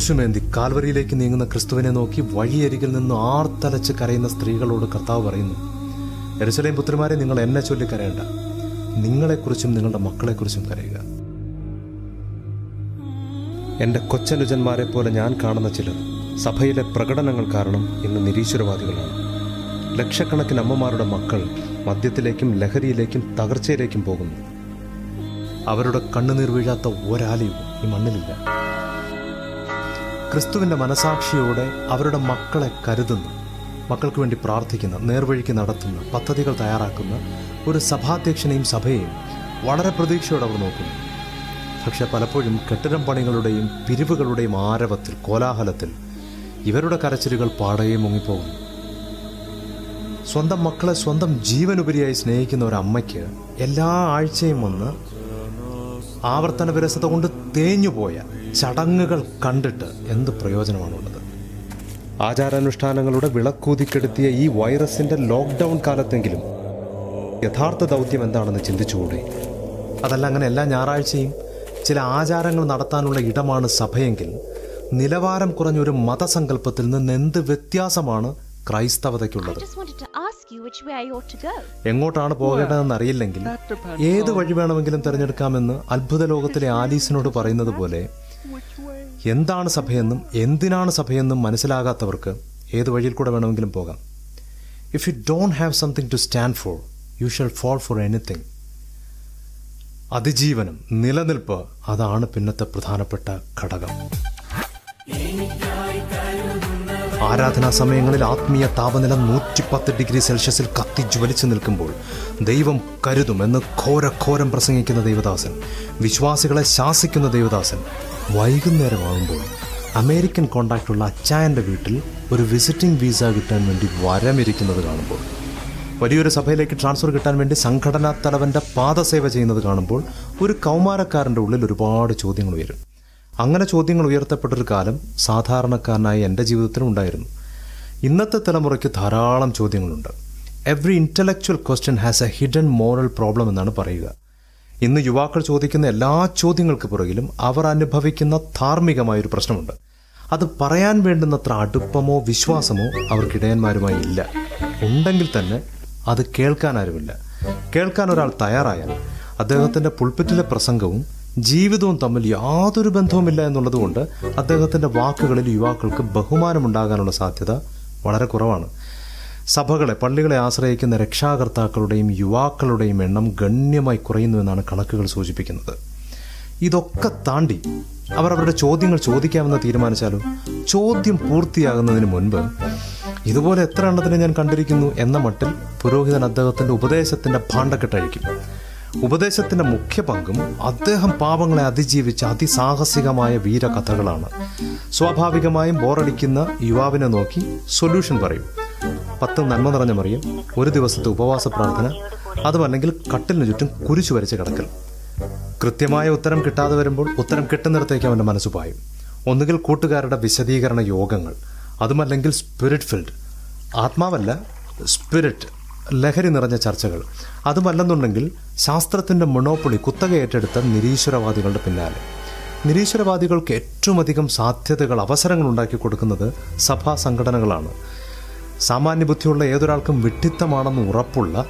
ക്രൂശുമേന്തി കാൽവരിയിലേക്ക് നീങ്ങുന്ന ക്രിസ്തുവിനെ നോക്കി വഴിയരികിൽ നിന്ന് ആർത്തലച്ച് കരയുന്ന സ്ത്രീകളോട് കർത്താവ് പറയുന്നു എരുസലേം പുത്രിമാരെ നിങ്ങൾ എന്നെ ചൊല്ലി കരയണ്ട. നിങ്ങളെക്കുറിച്ചും നിങ്ങളുടെ മക്കളെക്കുറിച്ചും കരയുക. എന്റെ കൊച്ചനുജന്മാരെ പോലെ ഞാൻ കാണുന്ന ചിലർ സഭയിലെ പ്രകടനങ്ങൾ കാരണം ഇന്ന് നിരീശ്വരവാദികളാണ്. ലക്ഷക്കണക്കിന് അമ്മമാരുടെ മക്കൾ മദ്യത്തിലേക്കും ലഹരിയിലേക്കും തകർച്ചയിലേക്കും പോകുന്നു. അവരുടെ കണ്ണുനീർ വീഴാത്ത ഒരാലയും ഈ മണ്ണിലില്ല. ക്രിസ്തുവിന്റെ മനസാക്ഷിയോടെ അവരുടെ മക്കളെ കരുതുന്നു. മക്കൾക്ക് വേണ്ടി പ്രാർത്ഥിക്കുന്ന നേർവഴിക്ക് നടത്തുന്ന പദ്ധതികൾ തയ്യാറാക്കുന്ന. ഒരു സഭാധ്യക്ഷനെയും സഭയെയും വളരെ പ്രതീക്ഷയോടെ അവർ നോക്കുന്നു. പക്ഷെ പലപ്പോഴും കെട്ടിടം പണികളുടെയും പിരിവുകളുടെയും ആരവത്തിൽ കോലാഹലത്തിൽ ഇവരുടെ കരച്ചിലുകൾ പാടയെ മുങ്ങിപ്പോകുന്നു. സ്വന്തം മക്കളെ സ്വന്തം ജീവനുപരിയായി സ്നേഹിക്കുന്ന ഒരു അമ്മയ്ക്ക് എല്ലാ ആഴ്ചയും വന്ന് ആവർത്തന വിരസത കൊണ്ട് തേഞ്ഞുപോയ ചടങ്ങുകൾ കണ്ടിട്ട് എന്ത് പ്രയോജനമാണുള്ളത്? ആചാരാനുഷ്ഠാനങ്ങളുടെ വിളക്കൂതിക്കെടുത്തിയ ഈ വൈറസിന്റെ ലോക്ക്ഡൗൺ കാലത്തെങ്കിലും യഥാർത്ഥ ദൗത്യം എന്താണെന്ന് ചിന്തിച്ചുകൂടെ? അതല്ല അങ്ങനെ എല്ലാ ഞായറാഴ്ചയും ചില ആചാരങ്ങൾ നടത്താനുള്ള ഇടമാണ് സഭയെങ്കിൽ നിലവാരം കുറഞ്ഞൊരു മതസങ്കല്പത്തിൽ നിന്ന് എന്ത് വ്യത്യാസമാണ് I ക്രൈസ്തവതയ്ക്കുള്ളത് just wanted to ask you which way I ought to go. എങ്ങോട്ടാണ് പോകേണ്ടതെന്ന് അറിയില്ലെങ്കിൽ ഏത് വഴി വേണമെങ്കിലും തിരഞ്ഞെടുക്കാമെന്ന് അത്ഭുത ലോകത്തിലെ ആലീസിനോട് പറയുന്നത് പോലെ എന്താണ് സഭയെന്നും എന്തിനാണ് സഭയെന്നും മനസ്സിലാകാത്തവർക്ക് ഏത് വഴിയിൽ കൂടെ വേണമെങ്കിലും പോകാം. If you don't have something to stand for you shall fall for anything അതിജീവനം നിലനിൽപ്പ് അതാണ് പിന്നത്തെ പ്രധാനപ്പെട്ട ഘടകം. ആരാധനാ സമയങ്ങളിൽ ആത്മീയ താപനില നൂറ്റിപ്പത്ത് ഡിഗ്രി സെൽഷ്യസിൽ കത്തി ജ്വലിച്ചു നിൽക്കുമ്പോൾ ദൈവം കരുതും എന്ന് ഘോരഘോരം പ്രസംഗിക്കുന്ന ദൈവദാസൻ വിശ്വാസികളെ ശാസിക്കുന്ന ദൈവദാസൻ വൈകുന്നേരമാകുമ്പോൾ അമേരിക്കൻ കോണ്ടാക്റ്റുള്ള അച്ചായന്റെ വീട്ടിൽ ഒരു വിസിറ്റിംഗ് വീസ കിട്ടാൻ വേണ്ടി വരമിരിക്കുന്നത് കാണുമ്പോൾ വലിയൊരു സഭയിലേക്ക് ട്രാൻസ്ഫർ കിട്ടാൻ വേണ്ടി സംഘടനാ തലവന്റെ പാദസേവ ചെയ്യുന്നത് കാണുമ്പോൾ ഒരു കൗമാരക്കാരന്റെ ഉള്ളിൽ ഒരുപാട് ചോദ്യങ്ങൾ ഉയരും. അങ്ങനെ ചോദ്യങ്ങൾ ഉയർത്തപ്പെട്ടൊരു കാലം സാധാരണക്കാരനായ എന്റെ ജീവിതത്തിലും ഉണ്ടായിരുന്നു. ഇന്നത്തെ തലമുറയ്ക്ക് ധാരാളം ചോദ്യങ്ങളുണ്ട്. Every intellectual question has a hidden moral problem എന്നാണ് പറയുക. ഇന്ന് യുവാക്കൾ ചോദിക്കുന്ന എല്ലാ ചോദ്യങ്ങൾക്ക് പുറകിലും അവർ അനുഭവിക്കുന്ന ധാർമ്മികമായൊരു പ്രശ്നമുണ്ട്. അത് പറയാൻ വേണ്ടുന്നത്ര അടുപ്പമോ വിശ്വാസമോ അവർക്കിടയന്മാരുമായി ഇല്ല. ഉണ്ടെങ്കിൽ തന്നെ അത് കേൾക്കാൻ ആരുമില്ല. കേൾക്കാൻ ഒരാൾ തയ്യാറായാൽ അദ്ദേഹത്തിന്റെ പുൾപ്പിറ്റിലെ പ്രസംഗവും ജീവിതവും തമ്മിൽ യാതൊരു ബന്ധവുമില്ല എന്നുള്ളതുകൊണ്ട് അദ്ദേഹത്തിന്റെ വാക്കുകളിൽ യുവാക്കൾക്ക് ബഹുമാനമുണ്ടാകാനുള്ള സാധ്യത വളരെ കുറവാണ്. സഭകളെ പള്ളികളെ ആശ്രയിക്കുന്ന രക്ഷാകർത്താക്കളുടെയും യുവാക്കളുടെയും എണ്ണം ഗണ്യമായി കുറയുന്നു എന്നാണ് കണക്കുകൾ സൂചിപ്പിക്കുന്നത്. ഇതൊക്കെ താണ്ടി അവർ അവരുടെ ചോദ്യങ്ങൾ ചോദിക്കാമെന്ന് തീരുമാനിച്ചാലും? ചോദ്യം പൂർത്തിയാകുന്നതിന് മുൻപ് ഇതുപോലെ എത്ര എണ്ണത്തിനെ ഞാൻ കണ്ടിരിക്കുന്നു എന്ന മട്ടിൽ പുരോഹിതൻ അദ്ദേഹത്തിന്റെ ഉപദേശത്തിന്റെ ഭാണ്ഡക്കെട്ടഴിക്കും ഉപദേശത്തിന്റെ മുഖ്യ പങ്കും അദ്ദേഹം പാപങ്ങളെ അതിജീവിച്ച അതിസാഹസികമായ വീരകഥകളാണ്. സ്വാഭാവികമായും ബോറടിക്കുന്ന യുവാവിനെ നോക്കി സൊല്യൂഷൻ പറയും. പത്ത് നന്മ നിറഞ്ഞ മറിയും ഒരു ദിവസത്തെ ഉപവാസ പ്രാർത്ഥന അതുമല്ലെങ്കിൽ കട്ടിലിന് ചുറ്റും കുരിശു വരച്ച് കിടക്കൽ. കൃത്യമായ ഉത്തരം കിട്ടാതെ വരുമ്പോൾ ഉത്തരം കിട്ടുന്നിടത്തേക്ക് അവന്റെ മനസ്സ് പായും. ഒന്നുകിൽ കൂട്ടുകാരുടെ വിശദീകരണ യോഗങ്ങൾ അതുമല്ലെങ്കിൽ സ്പിരിറ്റ് ഫിൽഡ് ആത്മാവല്ല സ്പിരിറ്റ് ലഹരി നിറഞ്ഞ ചർച്ചകൾ. അതുമല്ലെന്നുണ്ടെങ്കിൽ ശാസ്ത്രത്തിന്റെ മൊണോപ്പൊളി കുത്തക ഏറ്റെടുത്ത നിരീശ്വരവാദികളുടെ പിന്നാലെ. നിരീശ്വരവാദികൾക്ക് ഏറ്റവും അധികം സാധ്യതകൾ അവസരങ്ങൾ ഉണ്ടാക്കി കൊടുക്കുന്നത് സഭാ സംഘടനകളാണ്. സാമാന്യ ബുദ്ധിയുള്ള ഏതൊരാൾക്കും വിഡ്ഢിത്തമാണെന്ന് ഉറപ്പുള്ള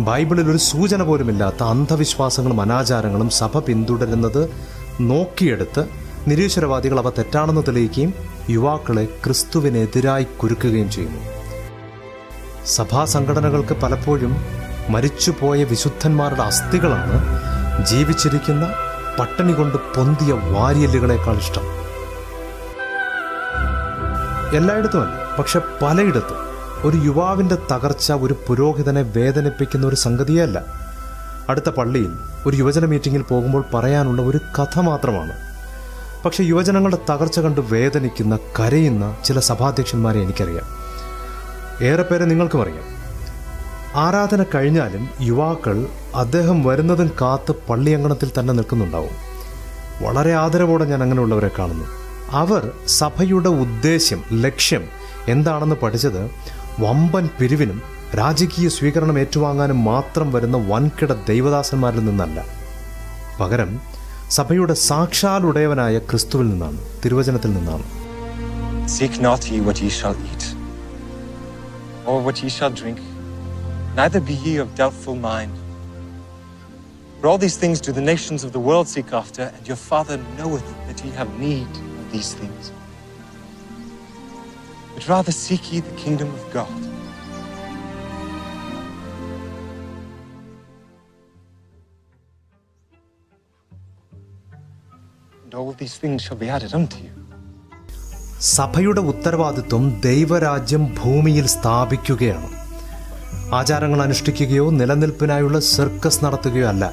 ബൈബിളിൽ ഒരു സൂചന പോലുമില്ലാത്ത അന്ധവിശ്വാസങ്ങളും അനാചാരങ്ങളും സഭ പിന്തുടരുന്നത് നോക്കിയെടുത്ത് നിരീശ്വരവാദികൾ അവ തെറ്റാണെന്ന് തെളിയിക്കുകയും യുവാക്കളെ ക്രിസ്തുവിനെതിരായി കുരുക്കുകയും ചെയ്യുന്നു. സഭാ സംഘടനകൾക്ക് പലപ്പോഴും മരിച്ചുപോയ വിശുദ്ധന്മാരുടെ അസ്ഥികളാണ് ജീവിച്ചിരിക്കുന്ന പട്ടിണി കൊണ്ട് പൊന്തിയ വാരിയല്ലുകളെക്കാൾ ഇഷ്ടം. എല്ലായിടത്തുമല്ല പക്ഷെ പലയിടത്തും ഒരു യുവാവിന്റെ തകർച്ച ഒരു പുരോഹിതനെ വേദനിപ്പിക്കുന്ന ഒരു സംഗതിയല്ല. അടുത്ത പള്ളിയിൽ ഒരു യുവജന മീറ്റിംഗിൽ പോകുമ്പോൾ പറയാനുള്ള ഒരു കഥ മാത്രമാണ്. പക്ഷെ യുവജനങ്ങളുടെ തകർച്ച കണ്ട് വേദനിക്കുന്ന കരയുന്ന ചില സഭാധ്യക്ഷന്മാരെ എനിക്കറിയാം. ഏറെ പേരെ നിങ്ങൾക്കും അറിയാം ആരാധന കഴിഞ്ഞാലും യുവാക്കൾ അദ്ദേഹം വരുന്നതും കാത്ത് പള്ളിയങ്കണത്തിൽ തന്നെ നിൽക്കുന്നുണ്ടാവും. വളരെ ആദരവോടെ ഞാൻ അങ്ങനെയുള്ളവരെ കാണുന്നു. അവർ സഭയുടെ ഉദ്ദേശ്യം ലക്ഷ്യം എന്താണെന്ന് പഠിച്ചത് വമ്പൻ പിരിവിനും രാജകീയ സ്വീകരണം ഏറ്റുവാങ്ങാനും മാത്രം വരുന്ന വൻകിട ദൈവദാസന്മാരിൽ നിന്നല്ല. പകരം സഭയുടെ സാക്ഷാൽ ഉടയവനായ ക്രിസ്തുവിൽ നിന്നാണ് തിരുവചനത്തിൽ നിന്നാണ്. Seek not ye what ye shall eat, or what ye shall drink, neither be ye of doubtful mind. For all these things do the nations of the world seek after, and your Father knoweth that ye have need of these things. But rather seek ye the kingdom of God. And all these things shall be added unto you. സഭയുടെ ഉത്തരവാദിത്വം ദൈവരാജ്യം ഭൂമിയിൽ സ്ഥാപിക്കുകയാണ്. ആചാരങ്ങൾ അനുഷ്ഠിക്കുകയോ നിലനിൽപ്പിനായുള്ള circus നടത്തുകയോ അല്ല.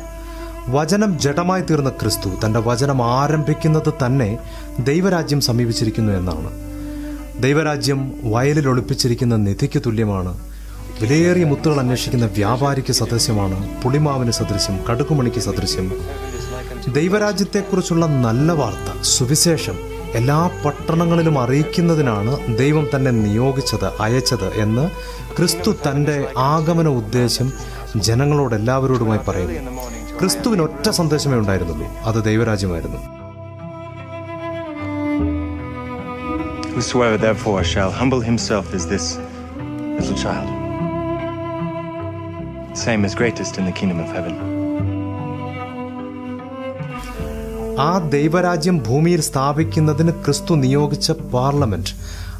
വചനം ജഡമായി തീർന്ന ക്രിസ്തു തന്റെ വചനം ആരംഭിക്കുന്നത് തന്നെ ദൈവരാജ്യം സമീപിച്ചിരിക്കുന്നു എന്നാണ്. ദൈവരാജ്യം വയലിൽ ഒളിപ്പിച്ചിരിക്കുന്ന നിധിക്ക് തുല്യമാണ്. വിലയേറിയ മുത്തുകൾ അന്വേഷിക്കുന്ന വ്യാപാരിക്ക് സദൃശ്യമാണ്. പുളിമാവിന് സദൃശ്യം കടുക്കുമണിക്ക് സദൃശ്യം. ദൈവരാജ്യത്തെക്കുറിച്ചുള്ള നല്ല വാർത്ത സുവിശേഷം എല്ലാ പട്ടണങ്ങളിലും അറിയിക്കുന്നതിനാണ് ദൈവം തന്നെ നിയോഗിച്ചത് അയച്ചത് എന്ന് ക്രിസ്തു തന്റെ ആഗമന ഉദ്ദേശം ജനങ്ങളോട് എല്ലാവരോടുമായി പറയുന്നു ക്രിസ്തുവിന് ഒറ്റ സന്ദേശമേ ഉണ്ടായിരുന്നുള്ളൂ അത് ദൈവരാജ്യമായിരുന്നു Whosoever therefore shall humble himself as this little child, same greatest in the kingdom of heaven. ആ ദൈവരാജ്യം ഭൂമിയിൽ സ്ഥാപിക്കുന്നതിന് ക്രിസ്തു നിയോഗിച്ച പാർലമെന്റ്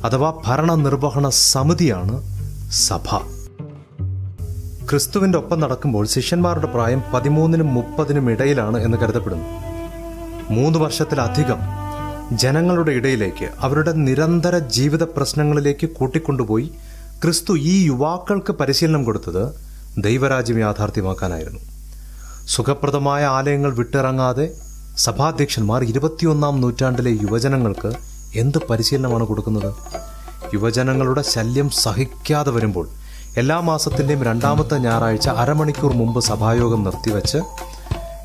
അഥവാ ഭരണനിർവഹണ സമിതിയാണ് സഭ. ക്രിസ്തുവിന്റെ ഒപ്പം നടക്കുമ്പോൾ ശിഷ്യന്മാരുടെ പ്രായം പതിമൂന്നിനും മുപ്പതിനും ഇടയിലാണ് എന്ന് കരുതപ്പെടുന്നു. മൂന്ന് വർഷത്തിലധികം ജനങ്ങളുടെ ഇടയിലേക്ക് അവരുടെ നിരന്തര ജീവിത പ്രശ്നങ്ങളിലേക്ക് കൂട്ടിക്കൊണ്ടുപോയി ക്രിസ്തു ഈ യുവാക്കൾക്ക് പരിശീലനം കൊടുത്തത് ദൈവരാജ്യം യാഥാർത്ഥ്യമാക്കാനായിരുന്നു. സുഖപ്രദമായ ആലയങ്ങൾ വിട്ടിറങ്ങാതെ സഭാധ്യക്ഷന്മാർ ഇരുപത്തിയൊന്നാം നൂറ്റാണ്ടിലെ യുവജനങ്ങൾക്ക് എന്ത് പരിശീലനമാണ് കൊടുക്കുന്നത്? യുവജനങ്ങളുടെ ശല്യം സഹിക്കാതെ വരുമ്പോൾ എല്ലാ മാസത്തിന്റെയും രണ്ടാമത്തെ ഞായറാഴ്ച അരമണിക്കൂർ മുമ്പ് സഭായോഗം നിർത്തിവെച്ച്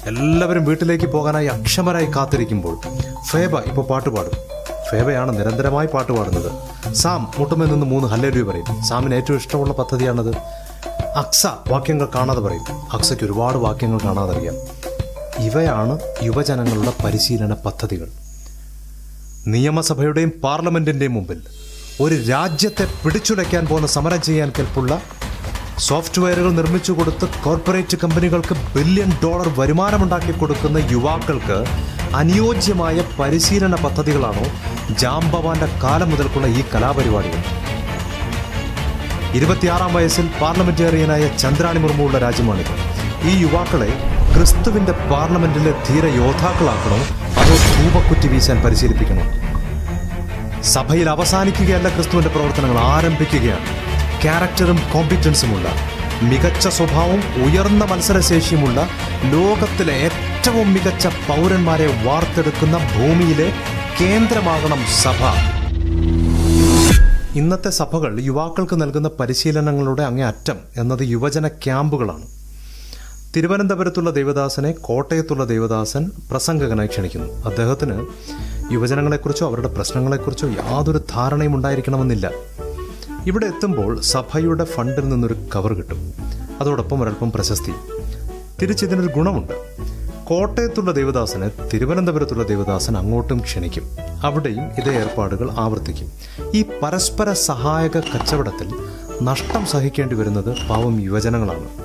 എല്ലാവരും വീട്ടിലേക്ക് പോകാനായി അക്ഷമരായി കാത്തിരിക്കുമ്പോൾ ഫേബ ഇപ്പോൾ പാട്ടുപാടും ഫേബയാണ് നിരന്തരമായി പാട്ടുപാടുന്നത് സാം മുട്ടുമേ നിന്ന് മൂന്ന് ഹല്ലരൂപ പറയും. സാമിന് ഏറ്റവും ഇഷ്ടമുള്ള പദ്ധതിയാണത്. അക്സ വാക്യങ്ങൾ കാണാതെ പറയും. അക്സയ്ക്ക് ഒരുപാട് വാക്യങ്ങൾ കാണാതെ അറിയാം ഇവയാണ് യുവജനങ്ങളുടെ പരിശീലന പദ്ധതികൾ. നിയമസഭയുടെയും പാർലമെന്റിന്റെയും മുമ്പിൽ ഒരു രാജ്യത്തെ പിടിച്ചുലയ്ക്കാൻ പോകുന്ന സമരം ചെയ്യാൻ കെൽപ്പുള്ള സോഫ്റ്റ്വെയറുകൾ നിർമ്മിച്ചു കൊടുത്ത് കോർപ്പറേറ്റ് കമ്പനികൾക്ക് ബില്യൺ ഡോളർ വരുമാനമുണ്ടാക്കി കൊടുക്കുന്ന യുവാക്കൾക്ക് അനുയോജ്യമായ പരിശീലന പദ്ധതികളാണോ ജാംബവാന്റെ കാലം മുതൽക്കുള്ള ഈ കലാപരിപാടികൾ. ഇരുപത്തിയാറാം വയസ്സിൽ പാർലമെന്റേറിയനായ ചന്ദ്രാണി മുർമുള്ള രാജ്യമാണിത്. ഈ യുവാക്കളെ ക്രിസ്തുവിന്റെ പാർലമെന്റിലെ ധീര യോദ്ധാക്കളാക്കണോ? അതോ ധൂപക്കുറ്റി വീശാൻ പരിശീലിപ്പിക്കണോ? സഭയിൽ അവസാനിക്കുകയല്ല ക്രിസ്തുവിന്റെ പ്രവർത്തനങ്ങൾ ആരംഭിക്കുകയാണ്. ക്യാരക്ടറും കോമ്പിറ്റൻസുമുള്ള മികച്ച സ്വഭാവവും ഉയർന്ന മത്സരശേഷിയുമുള്ള ലോകത്തിലെ ഏറ്റവും മികച്ച പൗരന്മാരെ വാർത്തെടുക്കുന്ന ഭൂമിയിലെ കേന്ദ്രമാകണം സഭ. ഇന്നത്തെ സഭകൾ യുവാക്കൾക്ക് നൽകുന്ന പരിശീലനങ്ങളുടെ അങ്ങേ അറ്റം എന്നത് യുവജന ക്യാമ്പുകളാണ്. തിരുവനന്തപുരത്തുള്ള ദേവദാസനെ കോട്ടയത്തുള്ള ദേവദാസൻ പ്രസംഗകനായി ക്ഷണിക്കുന്നു. അദ്ദേഹത്തിന് യുവജനങ്ങളെക്കുറിച്ചോ അവരുടെ പ്രശ്നങ്ങളെക്കുറിച്ചോ യാതൊരു ധാരണയും ഉണ്ടായിരിക്കണമെന്നില്ല. ഇവിടെ എത്തുമ്പോൾ സഭയുടെ ഫണ്ടിൽ നിന്നൊരു കവർ കിട്ടും. അതോടൊപ്പം ഒരൽപ്പം പ്രശസ്തി. തിരിച്ചിതിനൊരു ഗുണമുണ്ട്. കോട്ടയത്തുള്ള ദേവദാസനെ തിരുവനന്തപുരത്തുള്ള ദേവദാസൻ അങ്ങോട്ടും ക്ഷണിക്കും. അവിടെയും ഇതേ ഏർപ്പാടുകൾ ആവർത്തിക്കും. ഈ പരസ്പര സഹായക കച്ചവടത്തിൽ നഷ്ടം സഹിക്കേണ്ടി വരുന്നത് പാവം യുവജനങ്ങളാണ്.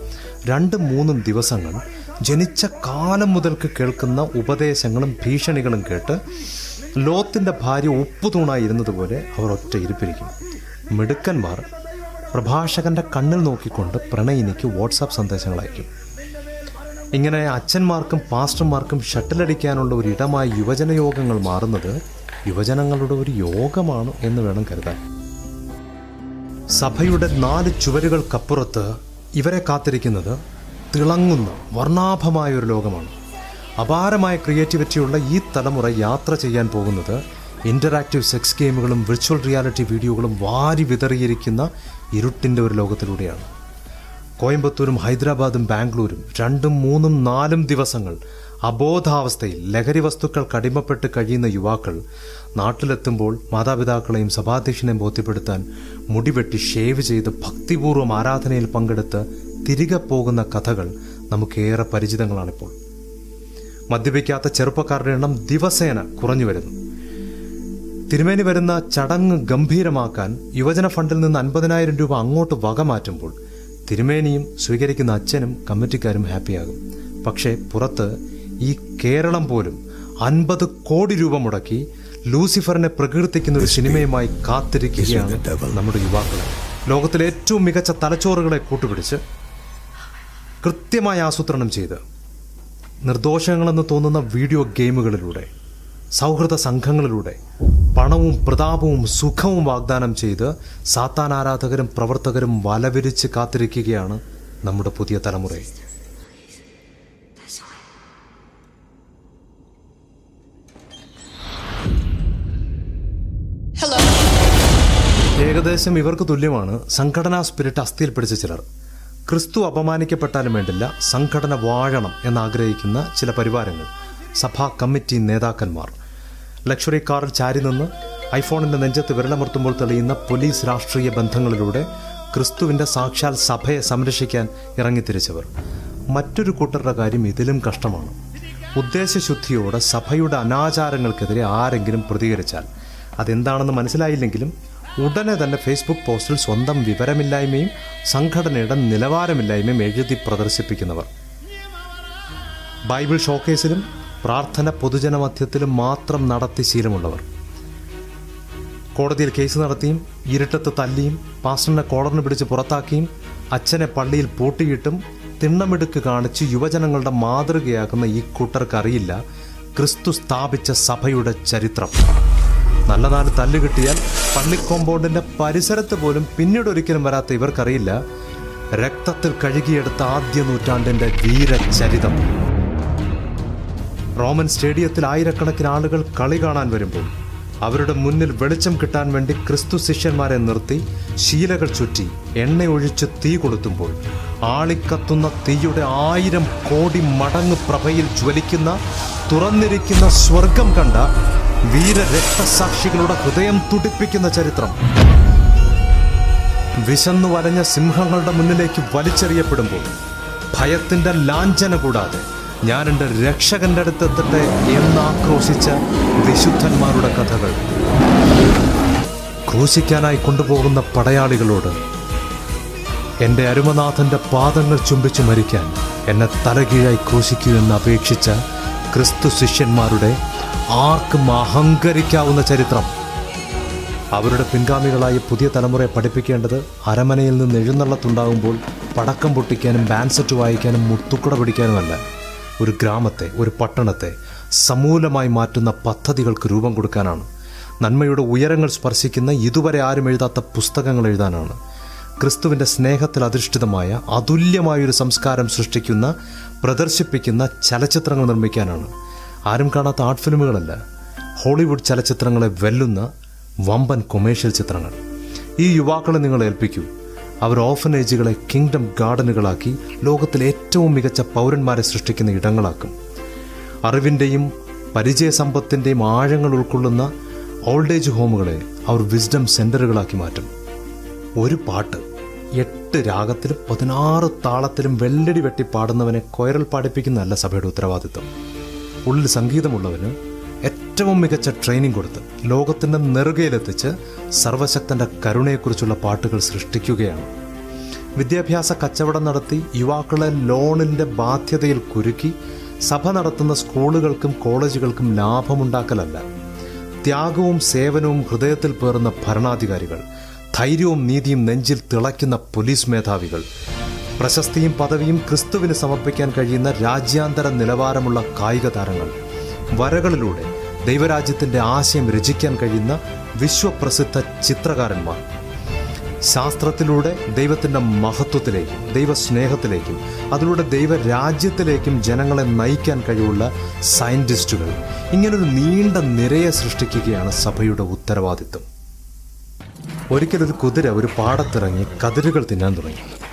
രണ്ടും മൂന്നും ദിവസങ്ങൾ ജനിച്ച കാലം മുതൽക്ക് കേൾക്കുന്ന ഉപദേശങ്ങളും ഭീഷണികളും കേട്ട് ലോത്തിന്റെ ഭാര്യ ഉപ്പുതൂണായി ഇരുന്നതുപോലെ അവർ ഒറ്റ ഇരിപ്പിരിക്കും. മിടുക്കന്മാർ പ്രഭാഷകന്റെ കണ്ണിൽ നോക്കിക്കൊണ്ട് പ്രണയിനിക്ക് വാട്സാപ്പ് സന്ദേശങ്ങൾ അയക്കും. ഇങ്ങനെ അച്ഛന്മാർക്കും പാസ്റ്റർമാർക്കും ഷട്ടിലടിക്കാനുള്ള ഒരു ഇടമായി യുവജന യോഗങ്ങൾ മാറുന്നത് യുവജനങ്ങളുടെ ഒരു യോഗമാണ് എന്ന് വേണം കരുതാൻ. സഭയുടെ നാല് ചുവരുകൾക്കപ്പുറത്ത് ഇവരെ കാത്തിരിക്കുന്നത് തിളങ്ങുന്ന വർണാഭമായ ഒരു ലോകമാണ്. അപാരമായ ക്രിയേറ്റിവിറ്റിയുള്ള ഈ തലമുറ യാത്ര ചെയ്യാൻ പോകുന്നത് ഇന്ററാക്റ്റീവ് സെക്സ് ഗെയിമുകളും വിർച്വൽ റിയാലിറ്റി വീഡിയോകളും വാരി വിതറിയിരിക്കുന്ന ഇരുട്ടിന്റെ ഒരു ലോകത്തിലൂടെയാണ്. കോയമ്പത്തൂരും ഹൈദരാബാദും ബാംഗ്ലൂരും രണ്ടും മൂന്നും നാലും ദിവസങ്ങൾ അബോധാവസ്ഥയിൽ ലഹരി വസ്തുക്കൾ കടിമപ്പെട്ട് കഴിയുന്ന യുവാക്കൾ നാട്ടിലെത്തുമ്പോൾ മാതാപിതാക്കളെയും സഭാധ്യക്ഷനെയും ബോധ്യപ്പെടുത്താൻ മുടിവെട്ടി ഷേവ് ചെയ്ത് ഭക്തിപൂർവം ആരാധനയിൽ പങ്കെടുത്ത് തിരികെ പോകുന്ന കഥകൾ നമുക്കേറെ പരിചിതങ്ങളാണിപ്പോൾ. മദ്യപിക്കാത്ത ചെറുപ്പക്കാരുടെ എണ്ണം ദിവസേന കുറഞ്ഞു വരുന്നു. തിരുമേനി വരുന്ന ചടങ്ങ് ഗംഭീരമാക്കാൻ യുവജന ഫണ്ടിൽ നിന്ന് അൻപതിനായിരം രൂപ അങ്ങോട്ട് വക മാറ്റുമ്പോൾ തിരുമേനിയും സ്വീകരിക്കുന്ന അച്ഛനും കമ്മിറ്റിക്കാരും ഹാപ്പിയാകും. പക്ഷേ പുറത്ത് ഈ കേരളം പോലും അൻപത് കോടി രൂപ മുടക്കി ലൂസിഫറിനെ പ്രകീർത്തിക്കുന്ന ഒരു സിനിമയുമായി കാത്തിരിക്കുകയാണ് നമ്മുടെ യുവാക്കളെ ലോകത്തിലെ ഏറ്റവും മികച്ച തലച്ചോറുകളെ കൂട്ടുപിടിച്ച് കൃത്യമായി ആസൂത്രണം ചെയ്ത് നിർദോഷങ്ങളെന്ന് തോന്നുന്ന വീഡിയോ ഗെയിമുകളിലൂടെ സൗഹൃദ സംഘങ്ങളിലൂടെ പണവും പ്രതാപവും സുഖവും വാഗ്ദാനം ചെയ്ത് സാത്താൻ ആരാധകരും പ്രവർത്തകരും വലവിരിച്ച് കാത്തിരിക്കുകയാണ് നമ്മുടെ പുതിയ തലമുറയെ ഏകദേശം ഇവർക്ക് തുല്യമാണ്. സംഘടനാ സ്പിരിറ്റ് അസ്ഥിയിൽ പിടിച്ച ചിലർ. ക്രിസ്തു അപമാനിക്കപ്പെട്ടാലും വേണ്ടില്ല സംഘടന വാഴണം എന്നാഗ്രഹിക്കുന്ന ചില പരിവാരങ്ങൾ. സഭാ കമ്മിറ്റി നേതാക്കന്മാർ. ലക്ഷറി കാറിൽ ചാരി നിന്ന് ഐഫോണിന്റെ നെഞ്ചത്ത് വിരലമർത്തുമ്പോൾ തെളിയുന്ന പോലീസ് രാഷ്ട്രീയ ബന്ധങ്ങളിലൂടെ ക്രിസ്തുവിന്റെ സാക്ഷാൽ സഭയെ സംരക്ഷിക്കാൻ ഇറങ്ങിത്തിരിച്ചവർ. മറ്റൊരു കൂട്ടരുടെ കാര്യം ഇതിലും കഷ്ടമാണ്. ഉദ്ദേശശുദ്ധിയോടെ സഭയുടെ അനാചാരങ്ങൾക്കെതിരെ ആരെങ്കിലും പ്രതികരിച്ചാൽ അതെന്താണെന്ന് മനസ്സിലായില്ലെങ്കിലും ഉടനെ തന്നെ ഫേസ്ബുക്ക് പോസ്റ്റിൽ സ്വന്തം വിവരമില്ലായ്മയും സംഘടനയുടെ നിലവാരമില്ലായ്മയും എഴുതി പ്രദർശിപ്പിക്കുന്നവർ. ബൈബിൾ ഷോക്കേസിലും പ്രാർത്ഥന പൊതുജനമധ്യത്തിലും മാത്രം നടത്തി ശീലമുള്ളവർ. കോടതിയിൽ കേസ് നടത്തിയും ഇരുട്ടത്ത് തല്ലിയും പാസ്റ്ററിനെ കോളറിന് പിടിച്ച് പുറത്താക്കിയും അച്ഛനെ പള്ളിയിൽ പൂട്ടിയിട്ടും തിണ്ണമെടുക്ക് കാണിച്ച് യുവജനങ്ങളുടെ മാതൃകയാക്കുന്ന ഈ കൂട്ടർക്കറിയില്ല ക്രിസ്തു സ്ഥാപിച്ച സഭയുടെ ചരിത്രം. നല്ല നാല് തല്ല് കിട്ടിയാൽ പള്ളി കോമ്പൗണ്ടിന്റെ പരിസരത്ത് പോലും പിന്നീട് ഒരിക്കലും വരാത്ത ഇവർക്കറിയില്ല. രക്തത്തിൽ കഴുകിയെടുത്ത ആദ്യ നൂറ്റാണ്ടിന്റെ വീരചരിതം. റോമൻ സ്റ്റേഡിയത്തിൽ ആയിരക്കണക്കിന് ആളുകൾ കളി കാണാൻ വരുമ്പോൾ അവരുടെ മുന്നിൽ വെളിച്ചം കിട്ടാൻ വേണ്ടി ക്രിസ്തു ശിഷ്യന്മാരെ നിർത്തി ശീലകൾ ചുറ്റി എണ്ണയൊഴിച്ച് തീ കൊളുത്തുമ്പോൾ ആളിക്കത്തുന്ന തീയുടെ ആയിരം കോടി മടങ്ങ് പ്രഭയിൽ ജ്വലിക്കുന്ന തുറന്നിരിക്കുന്ന സ്വർഗം കണ്ട വീര രക്തസാക്ഷികളുടെ ഹൃദയം തുടിപ്പിക്കുന്ന ചരിത്രം. വിശന്നു വലഞ്ഞ സിംഹങ്ങളുടെ മുന്നിലേക്ക് വലിച്ചെറിയപ്പെടുമ്പോൾ ഭയത്തിന്റെ ലാഞ്ചന കൂടാതെ ഞാൻ എന്റെ രക്ഷകന്റെ അടുത്തെത്തട്ടെ എന്നാക്രോശിച്ച വിശുദ്ധന്മാരുടെ കഥകൾ. ക്രൂശിക്കാനായി കൊണ്ടുപോകുന്ന പടയാളികളോട് എന്റെ അരുമനാഥന്റെ പാദങ്ങൾ ചുംബിച്ചു മരിക്കാൻ എന്നെ തലകീഴായി ക്രൂശിക്കൂ എന്ന് അപേക്ഷിച്ച ക്രിസ്തു ശിഷ്യന്മാരുടെ ആർക്കും അഹങ്കരിക്കാവുന്ന ചരിത്രം. അവരുടെ പിൻഗാമികളായി പുതിയ തലമുറയെ പഠിപ്പിക്കേണ്ടത് അരമനയിൽ നിന്ന് എഴുന്നള്ളത്തുണ്ടാകുമ്പോൾ പടക്കം പൊട്ടിക്കാനും ബാൻസെറ്റ് വായിക്കാനും മുത്തുക്കുട പിടിക്കാനുമല്ല. ഒരു ഗ്രാമത്തെ ഒരു പട്ടണത്തെ സമൂലമായി മാറ്റുന്ന പദ്ധതികൾക്ക് രൂപം കൊടുക്കാനാണ്. നന്മയുടെ ഉയരങ്ങൾ സ്പർശിക്കുന്ന ഇതുവരെ ആരും എഴുതാത്ത പുസ്തകങ്ങൾ എഴുതാനാണ്. ക്രിസ്തുവിന്റെ സ്നേഹത്തിൽ അധിഷ്ഠിതമായ അതുല്യമായൊരു സംസ്കാരം സൃഷ്ടിക്കുന്ന പ്രദർശിപ്പിക്കുന്ന ചലച്ചിത്രങ്ങൾ നിർമ്മിക്കാനാണ്. ആരും കാണാത്ത ആർട്ട് ഫിലിമുകളല്ല. ഹോളിവുഡ് ചലച്ചിത്രങ്ങളെ വെല്ലുന്ന വമ്പൻ കൊമേഴ്ഷ്യൽ ചിത്രങ്ങൾ. ഈ യുവാക്കളെ നിങ്ങൾ ഏൽപ്പിക്കൂ. അവർ ഓഫനേജുകളെ കിങ്ഡം ഗാർഡനുകളാക്കി ലോകത്തിലെ ഏറ്റവും മികച്ച പൗരന്മാരെ സൃഷ്ടിക്കുന്ന ഇടങ്ങളാക്കും. അറിവിന്റെയും പരിചയസമ്പത്തിന്റെയും ആഴങ്ങൾ ഉൾക്കൊള്ളുന്ന ഓൾഡ് ഏജ് ഹോമുകളെ അവർ വിസ്ഡം സെന്ററുകളാക്കി മാറ്റും. ഒരു പാട്ട് എട്ട് രാഗത്തിലും പതിനാറ് താളത്തിലും വെല്ലടി വെട്ടി പാടുന്നവനെ കൊയറൽ പാടിപ്പിക്കുന്നതല്ല സഭയുടെ ഉത്തരവാദിത്വം. ഉള്ളിൽ സംഗീതമുള്ളവന് ഏറ്റവും മികച്ച ട്രെയിനിങ് കൊടുത്ത് ലോകത്തിന്റെ നെറുകയിലെത്തിച്ച് സർവശക്തന്റെ കരുണയെക്കുറിച്ചുള്ള പാട്ടുകൾ സൃഷ്ടിക്കുകയാണ്. വിദ്യാഭ്യാസ കച്ചവടം നടത്തി യുവാക്കളെ ലോണിന്റെ ബാധ്യതയിൽ കുരുക്കി സഭ നടത്തുന്ന സ്കൂളുകൾക്കും കോളേജുകൾക്കും ലാഭമുണ്ടാക്കലല്ല. ത്യാഗവും സേവനവും ഹൃദയത്തിൽ പേറുന്ന ഭരണാധികാരികൾ ധൈര്യവും നീതിയും നെഞ്ചിൽ തിളയ്ക്കുന്ന പോലീസ് മേധാവികൾ പ്രശസ്തിയും പദവിയും ക്രിസ്തുവിന് സമർപ്പിക്കാൻ കഴിയുന്ന രാജ്യാന്തര നിലവാരമുള്ള കായിക താരങ്ങൾ. വരകളിലൂടെ ദൈവരാജ്യത്തിന്റെ ആശയം രചിക്കാൻ കഴിയുന്ന വിശ്വപ്രസിദ്ധ ചിത്രകാരന്മാർ. ശാസ്ത്രത്തിലൂടെ ദൈവത്തിന്റെ മഹത്വത്തിലേക്കും ദൈവസ്നേഹത്തിലേക്കും അതിലൂടെ ദൈവരാജ്യത്തിലേക്കും ജനങ്ങളെ നയിക്കാൻ കഴിവുള്ള സയന്റിസ്റ്റുകൾ ഇങ്ങനൊരു നീണ്ട നിരയെ സൃഷ്ടിക്കുകയാണ് സഭയുടെ ഉത്തരവാദിത്വം. ഒരിക്കലൊരു കുതിര ഒരു പാടത്തിറങ്ങി കതിരുകൾ തിന്നാൻ തുടങ്ങി.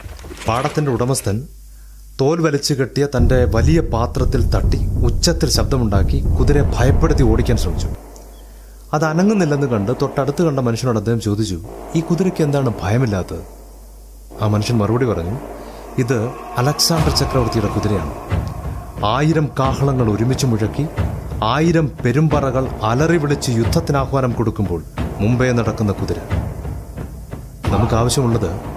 പാടത്തിന്റെ ഉടമസ്ഥൻ തോൽ വലിച്ചു കെട്ടിയ തന്റെ വലിയ പാത്രത്തിൽ തട്ടി ഉച്ചത്തിൽ ശബ്ദമുണ്ടാക്കി കുതിരയെ ഭയപ്പെടുത്തി ഓടിക്കാൻ ശ്രമിച്ചു. അത് അനങ്ങുന്നില്ലെന്ന് കണ്ട് തൊട്ടടുത്ത് കണ്ട മനുഷ്യനോട് അദ്ദേഹം ചോദിച്ചു ഈ കുതിരയ്ക്ക് എന്താണ് ഭയമില്ലാത്തത്? ആ മനുഷ്യൻ മറുപടി പറഞ്ഞു ഇത് അലക്സാണ്ടർ ചക്രവർത്തിയുടെ കുതിരയാണ്. ആയിരം കാഹളങ്ങൾ ഒരുമിച്ച് മുഴക്കി ആയിരം പെരുമ്പറകൾ അലറി വിളിച്ച് യുദ്ധത്തിന് ആഹ്വാനം കൊടുക്കുമ്പോൾ മുംബൈ നടക്കുന്ന കുതിര. നമുക്ക് ആവശ്യമുള്ളത്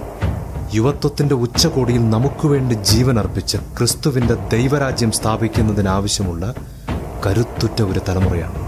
യുവത്വത്തിന്റെ ഉച്ചകോടിയിൽ നമുക്ക് വേണ്ടി ജീവൻ അർപ്പിച്ച് ക്രിസ്തുവിന്റെ ദൈവരാജ്യം സ്ഥാപിക്കുന്നതിനാവശ്യമുള്ള കരുത്തുറ്റ ഒരു തലമുറയാണ്.